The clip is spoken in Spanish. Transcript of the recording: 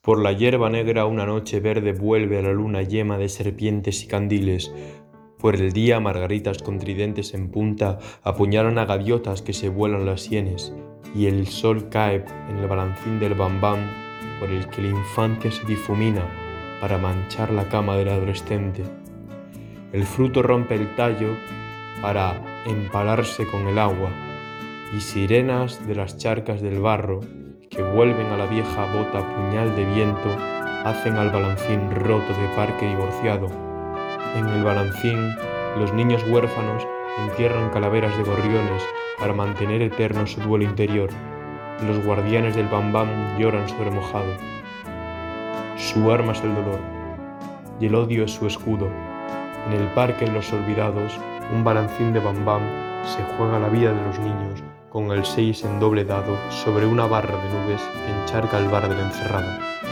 Por la hierba negra una noche verde vuelve a la luna yema de serpientes y candiles. Por el día margaritas con tridentes en punta apuñalan a gaviotas que se vuelan las sienes, y el sol cae en el balancín del bambán por el que la infancia se difumina para manchar la cama del adolescente. El fruto rompe el tallo para empalarse con el agua, y sirenas de las charcas del barro que vuelven a la vieja bota puñal de viento hacen al balancín roto de parque divorciado. En el balancín, los niños huérfanos entierran calaveras de gorriones para mantener eterno su duelo interior. Los guardianes del bambam lloran sobre mojado. Su arma es el dolor y el odio es su escudo. En el parque de los olvidados, un balancín de bambam se juega la vida de los niños con el 6 en doble dado sobre una barra de nubes que encharca el bar del encerrado.